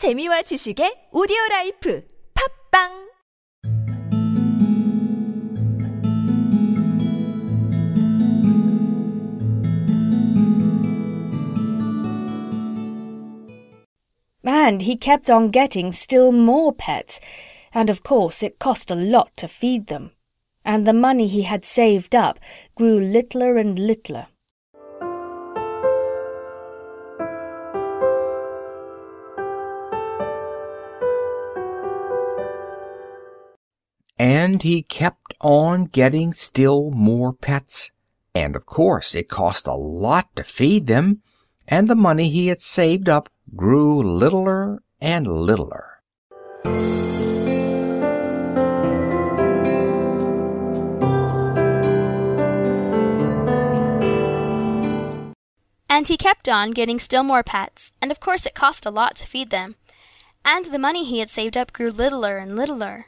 재미와 지식의 오디오 라이프 팝빵 And he kept on getting still more pets, and of course it cost a lot to feed them. And the money he had saved up grew littler and littler. And he kept on getting still more pets. And of course it cost a lot to feed them, and the money he had saved up grew littler and littler. And he kept on getting still more pets, and of course it cost a lot to feed them. And the money he had saved up grew littler and littler.